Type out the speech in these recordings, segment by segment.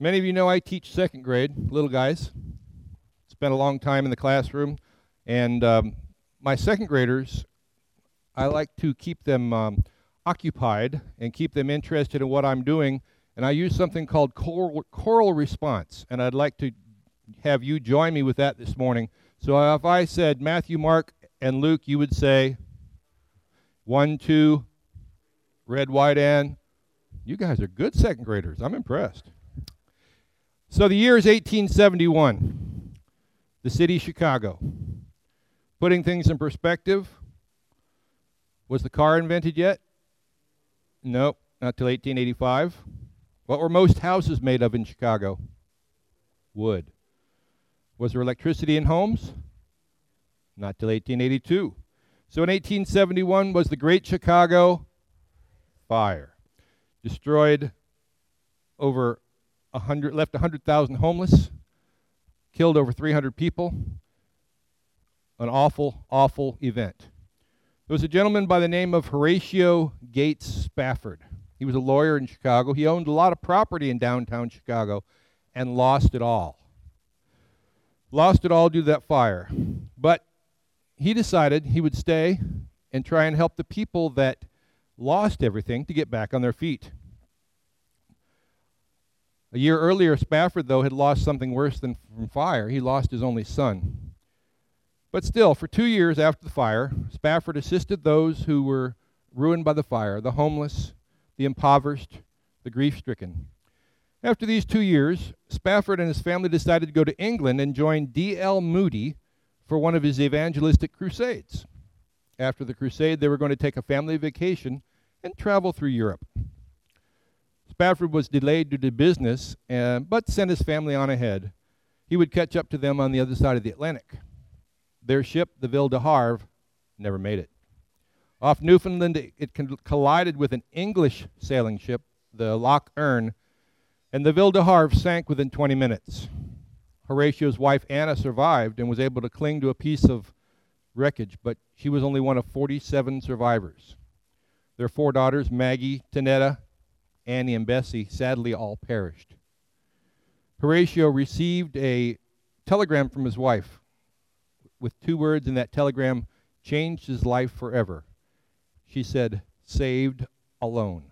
Many of you know I teach second grade, little guys. Spent a long time in the classroom, and um, my second graders, I like to keep them um, occupied and keep them interested in what I'm doing. And I use something called choral, choral response, and I'd like to have you join me with that this morning. So if I said Matthew, Mark, and Luke, you would say one, two, red, white, and you guys are good second graders. I'm impressed. So the year is 1871, the city of Chicago. Putting things in perspective, was the car invented yet? Nope, not till 1885. What were most houses made of in Chicago? Wood. Was there electricity in homes? Not till 1882. So in 1871 was the Great Chicago Fire. Destroyed over 100, left 100,000 homeless, killed over 300 people. An awful, awful event. There was a gentleman by the name of Horatio Gates Spafford. He was a lawyer in Chicago. He owned a lot of property in downtown Chicago and lost it all. Lost it all due to that fire. But he decided he would stay and try and help the people that lost everything to get back on their feet. A year earlier, Spafford, though, had lost something worse than from fire. He lost his only son. But still, for two years after the fire, Spafford assisted those who were ruined by the fire the homeless, the impoverished, the grief stricken. After these two years, Spafford and his family decided to go to England and join D.L. Moody for one of his evangelistic crusades. After the crusade, they were going to take a family vacation and travel through Europe. Spafford was delayed due to business, uh, but sent his family on ahead. He would catch up to them on the other side of the Atlantic. Their ship, the Ville de Havre, never made it. Off Newfoundland, it collided with an English sailing ship, the Loch Earn, and the Ville de Havre sank within 20 minutes. Horatio's wife Anna survived and was able to cling to a piece of wreckage, but she was only one of 47 survivors. Their four daughters, Maggie, Tanetta, Annie, and Bessie, sadly all perished. Horatio received a telegram from his wife with two words in that telegram changed his life forever. She said, saved alone.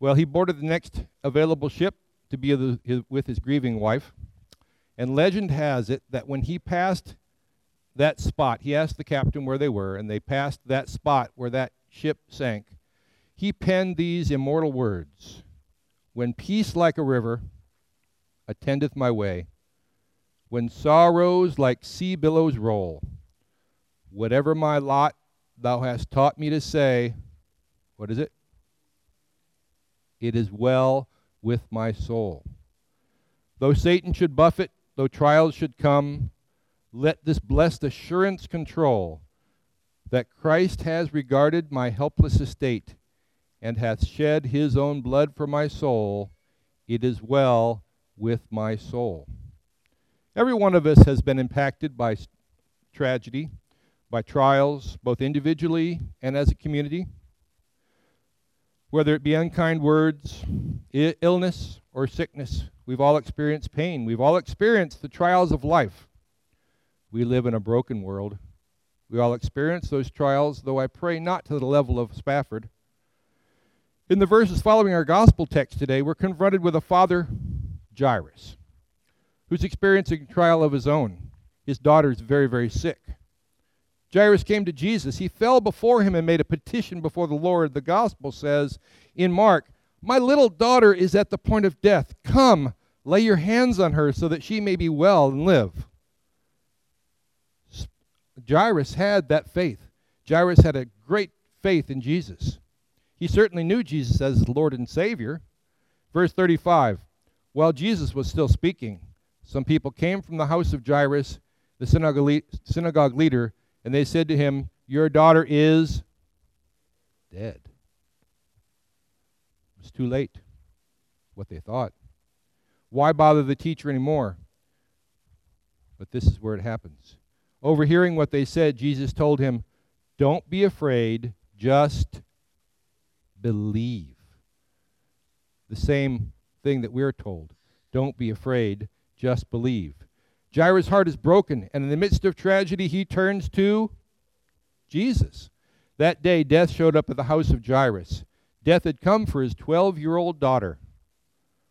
Well, he boarded the next available ship to be with his grieving wife. And legend has it that when he passed that spot, he asked the captain where they were, and they passed that spot where that ship sank. He penned these immortal words When peace like a river attendeth my way, when sorrows like sea billows roll. Whatever my lot, thou hast taught me to say, what is it? It is well with my soul. Though Satan should buffet, though trials should come, let this blessed assurance control that Christ has regarded my helpless estate and hath shed his own blood for my soul. It is well with my soul. Every one of us has been impacted by tragedy, by trials, both individually and as a community. Whether it be unkind words, illness, or sickness, we've all experienced pain. We've all experienced the trials of life. We live in a broken world. We all experience those trials, though I pray not to the level of Spafford. In the verses following our gospel text today, we're confronted with a father, Jairus who's experiencing a trial of his own. His daughter is very, very sick. Jairus came to Jesus. He fell before him and made a petition before the Lord. The gospel says in Mark, My little daughter is at the point of death. Come, lay your hands on her so that she may be well and live. Jairus had that faith. Jairus had a great faith in Jesus. He certainly knew Jesus as his Lord and Savior. Verse 35 While Jesus was still speaking, some people came from the house of Jairus, the synagogue leader, and they said to him, Your daughter is dead. It was too late, what they thought. Why bother the teacher anymore? But this is where it happens. Overhearing what they said, Jesus told him, Don't be afraid, just believe. The same thing that we're told. Don't be afraid, just believe. Jairus' heart is broken, and in the midst of tragedy, he turns to Jesus. That day, death showed up at the house of Jairus. Death had come for his 12 year old daughter.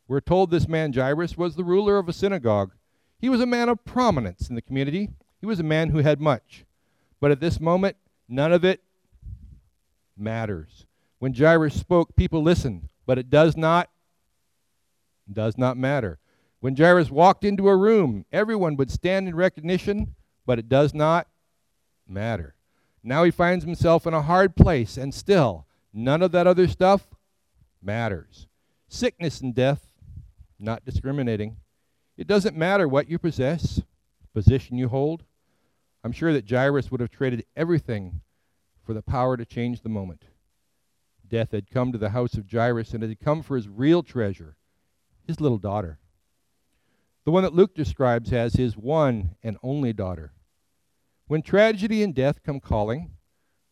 We're told this man, Jairus, was the ruler of a synagogue. He was a man of prominence in the community. He was a man who had much. But at this moment, none of it matters. When Jairus spoke, people listened, but it does not does not matter. When Jairus walked into a room, everyone would stand in recognition, but it does not matter. Now he finds himself in a hard place, and still, none of that other stuff matters. Sickness and death, not discriminating. It doesn't matter what you possess, position you hold. I'm sure that Jairus would have traded everything for the power to change the moment. Death had come to the house of Jairus, and it had come for his real treasure, his little daughter. The one that Luke describes as his one and only daughter. When tragedy and death come calling,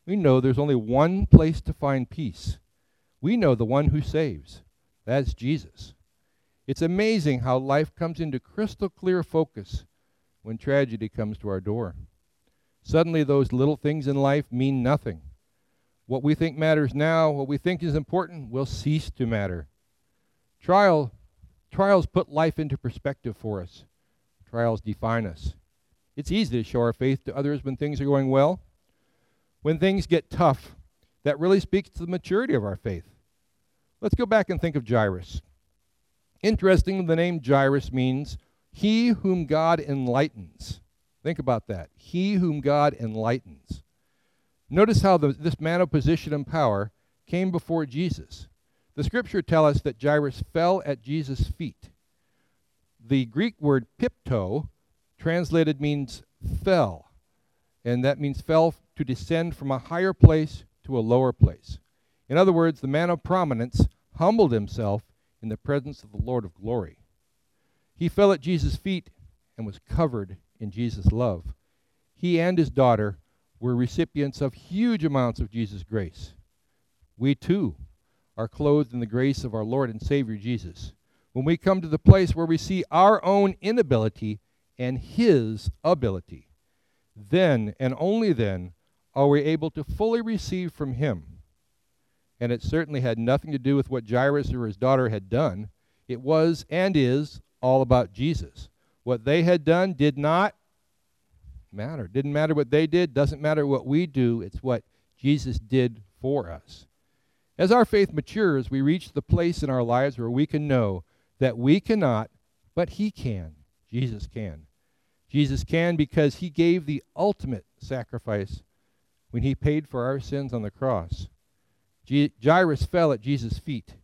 we know there's only one place to find peace. We know the one who saves. That's Jesus. It's amazing how life comes into crystal clear focus when tragedy comes to our door. Suddenly, those little things in life mean nothing. What we think matters now, what we think is important, will cease to matter. Trial, trials put life into perspective for us. Trials define us. It's easy to show our faith to others when things are going well. When things get tough, that really speaks to the maturity of our faith. Let's go back and think of Jairus. Interesting, the name Jairus means he whom God enlightens. Think about that. He whom God enlightens. Notice how the, this man of position and power came before Jesus. The scripture tells us that Jairus fell at Jesus' feet. The Greek word pipto, translated, means fell, and that means fell to descend from a higher place to a lower place. In other words, the man of prominence humbled himself in the presence of the Lord of glory. He fell at Jesus' feet and was covered in Jesus' love. He and his daughter were recipients of huge amounts of Jesus' grace. We too are clothed in the grace of our Lord and Savior Jesus. When we come to the place where we see our own inability and his ability, then and only then are we able to fully receive from him. And it certainly had nothing to do with what Jairus or his daughter had done. It was and is all about Jesus. What they had done did not matter. Didn't matter what they did, doesn't matter what we do, it's what Jesus did for us. As our faith matures, we reach the place in our lives where we can know that we cannot, but He can. Jesus can. Jesus can because He gave the ultimate sacrifice when He paid for our sins on the cross. Jairus fell at Jesus' feet.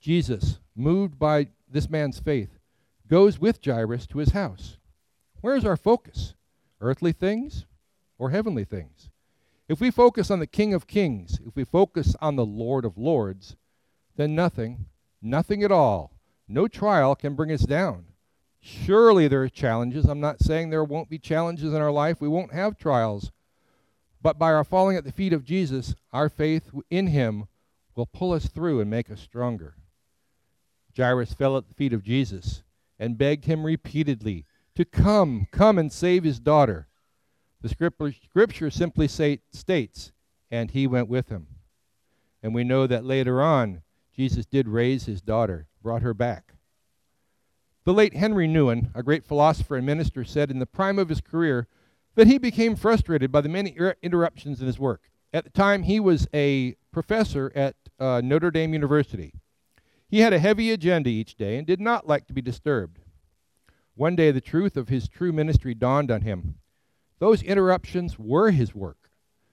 Jesus, moved by this man's faith, goes with Jairus to his house. Where is our focus? Earthly things or heavenly things? If we focus on the King of Kings, if we focus on the Lord of Lords, then nothing, nothing at all, no trial can bring us down. Surely there are challenges. I'm not saying there won't be challenges in our life. We won't have trials. But by our falling at the feet of Jesus, our faith in him will pull us through and make us stronger. Jairus fell at the feet of Jesus and begged him repeatedly to come, come and save his daughter. The scripture, scripture simply say, states, and he went with him. And we know that later on, Jesus did raise his daughter, brought her back. The late Henri Nouwen, a great philosopher and minister, said in the prime of his career that he became frustrated by the many er- interruptions in his work. At the time, he was a professor at uh, Notre Dame University. He had a heavy agenda each day and did not like to be disturbed. One day, the truth of his true ministry dawned on him. Those interruptions were his work.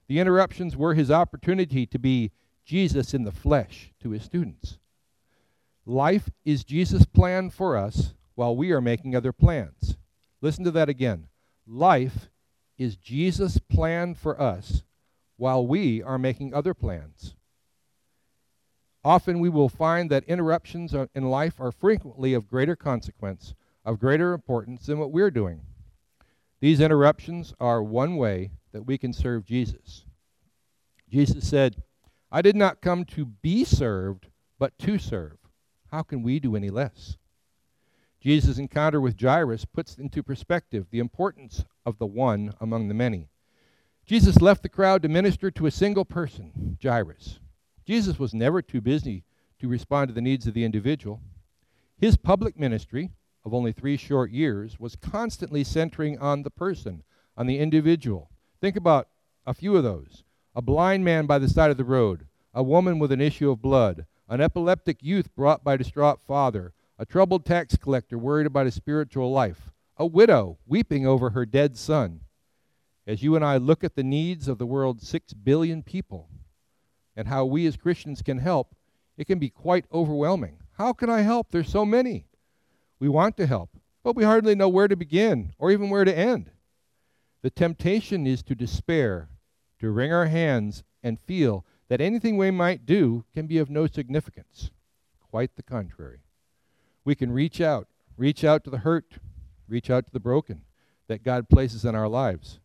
The interruptions were his opportunity to be Jesus in the flesh to his students. Life is Jesus' plan for us while we are making other plans. Listen to that again. Life is Jesus' plan for us while we are making other plans. Often we will find that interruptions in life are frequently of greater consequence, of greater importance than what we're doing. These interruptions are one way that we can serve Jesus. Jesus said, I did not come to be served, but to serve. How can we do any less? Jesus' encounter with Jairus puts into perspective the importance of the one among the many. Jesus left the crowd to minister to a single person, Jairus. Jesus was never too busy to respond to the needs of the individual. His public ministry, of only three short years, was constantly centering on the person, on the individual. Think about a few of those a blind man by the side of the road, a woman with an issue of blood, an epileptic youth brought by a distraught father, a troubled tax collector worried about his spiritual life, a widow weeping over her dead son. As you and I look at the needs of the world's six billion people and how we as Christians can help, it can be quite overwhelming. How can I help? There's so many. We want to help, but we hardly know where to begin or even where to end. The temptation is to despair, to wring our hands and feel that anything we might do can be of no significance. Quite the contrary. We can reach out, reach out to the hurt, reach out to the broken that God places in our lives.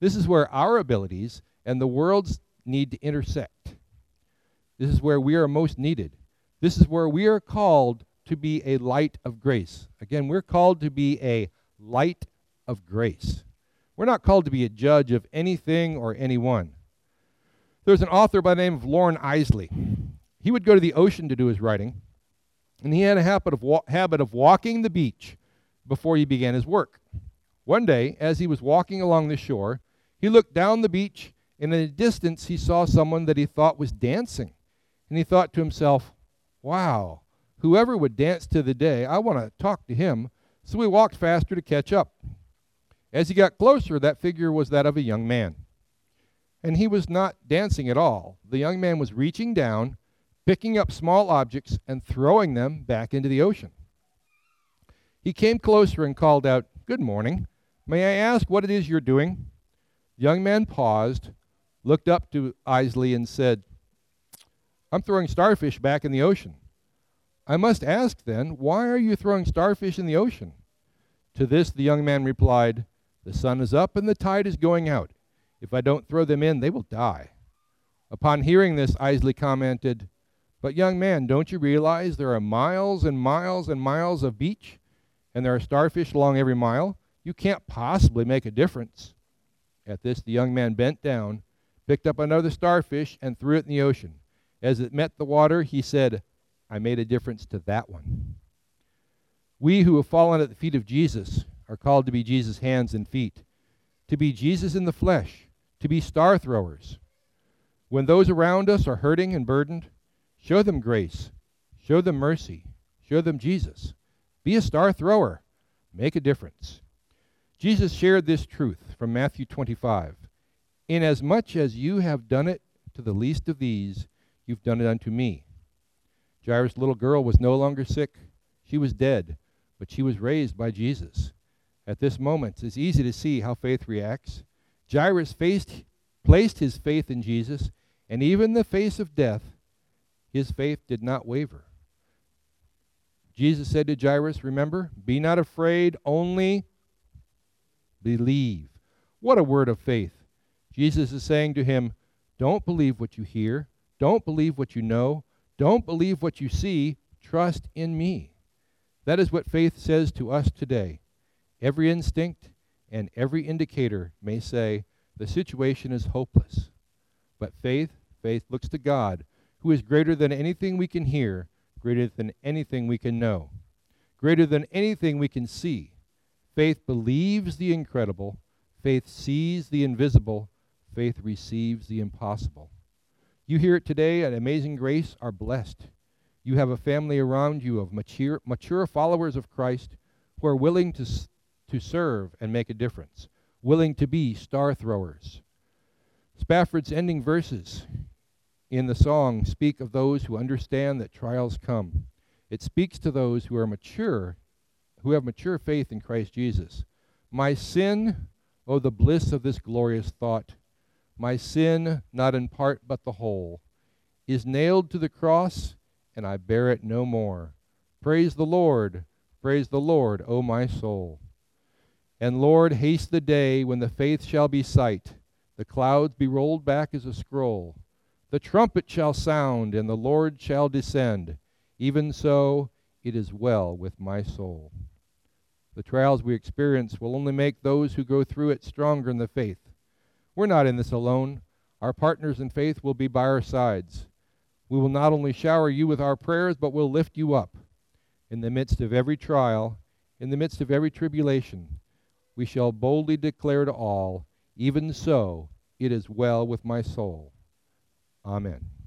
This is where our abilities and the world's need to intersect. This is where we are most needed. This is where we are called to be a light of grace. Again, we're called to be a light of grace. We're not called to be a judge of anything or anyone. There's an author by the name of Loren Eiseley. He would go to the ocean to do his writing, and he had a habit of, wa- habit of walking the beach before he began his work. One day, as he was walking along the shore, he looked down the beach, and in the distance he saw someone that he thought was dancing. And he thought to himself, Wow, whoever would dance to the day, I want to talk to him. So we walked faster to catch up. As he got closer, that figure was that of a young man. And he was not dancing at all. The young man was reaching down, picking up small objects, and throwing them back into the ocean. He came closer and called out, Good morning. May I ask what it is you're doing? The young man paused, looked up to Eiseley, and said, I'm throwing starfish back in the ocean. I must ask then, why are you throwing starfish in the ocean? To this the young man replied, The sun is up and the tide is going out. If I don't throw them in, they will die. Upon hearing this, Eiseley commented, But young man, don't you realize there are miles and miles and miles of beach, and there are starfish along every mile? You can't possibly make a difference. At this, the young man bent down, picked up another starfish, and threw it in the ocean. As it met the water, he said, I made a difference to that one. We who have fallen at the feet of Jesus are called to be Jesus' hands and feet, to be Jesus in the flesh, to be star throwers. When those around us are hurting and burdened, show them grace, show them mercy, show them Jesus. Be a star thrower, make a difference. Jesus shared this truth from Matthew 25. Inasmuch as you have done it to the least of these, you've done it unto me. Jairus' little girl was no longer sick. She was dead, but she was raised by Jesus. At this moment, it's easy to see how faith reacts. Jairus faced, placed his faith in Jesus, and even in the face of death, his faith did not waver. Jesus said to Jairus, Remember, be not afraid, only believe. What a word of faith. Jesus is saying to him, Don't believe what you hear, don't believe what you know, don't believe what you see, trust in me. That is what faith says to us today. Every instinct and every indicator may say the situation is hopeless. But faith, faith looks to God, who is greater than anything we can hear, greater than anything we can know, greater than anything we can see. Faith believes the incredible, faith sees the invisible, faith receives the impossible. You hear it today at Amazing Grace are blessed. You have a family around you of mature, mature followers of Christ who are willing to, to serve and make a difference, willing to be star throwers. Spafford's ending verses in the song speak of those who understand that trials come. It speaks to those who are mature, who have mature faith in Christ Jesus. My sin, oh, the bliss of this glorious thought. My sin, not in part but the whole, is nailed to the cross, and I bear it no more. Praise the Lord, praise the Lord, O my soul. And Lord, haste the day when the faith shall be sight, the clouds be rolled back as a scroll. The trumpet shall sound, and the Lord shall descend, even so it is well with my soul. The trials we experience will only make those who go through it stronger in the faith. We're not in this alone. Our partners in faith will be by our sides. We will not only shower you with our prayers, but will lift you up. In the midst of every trial, in the midst of every tribulation, we shall boldly declare to all, Even so, it is well with my soul. Amen.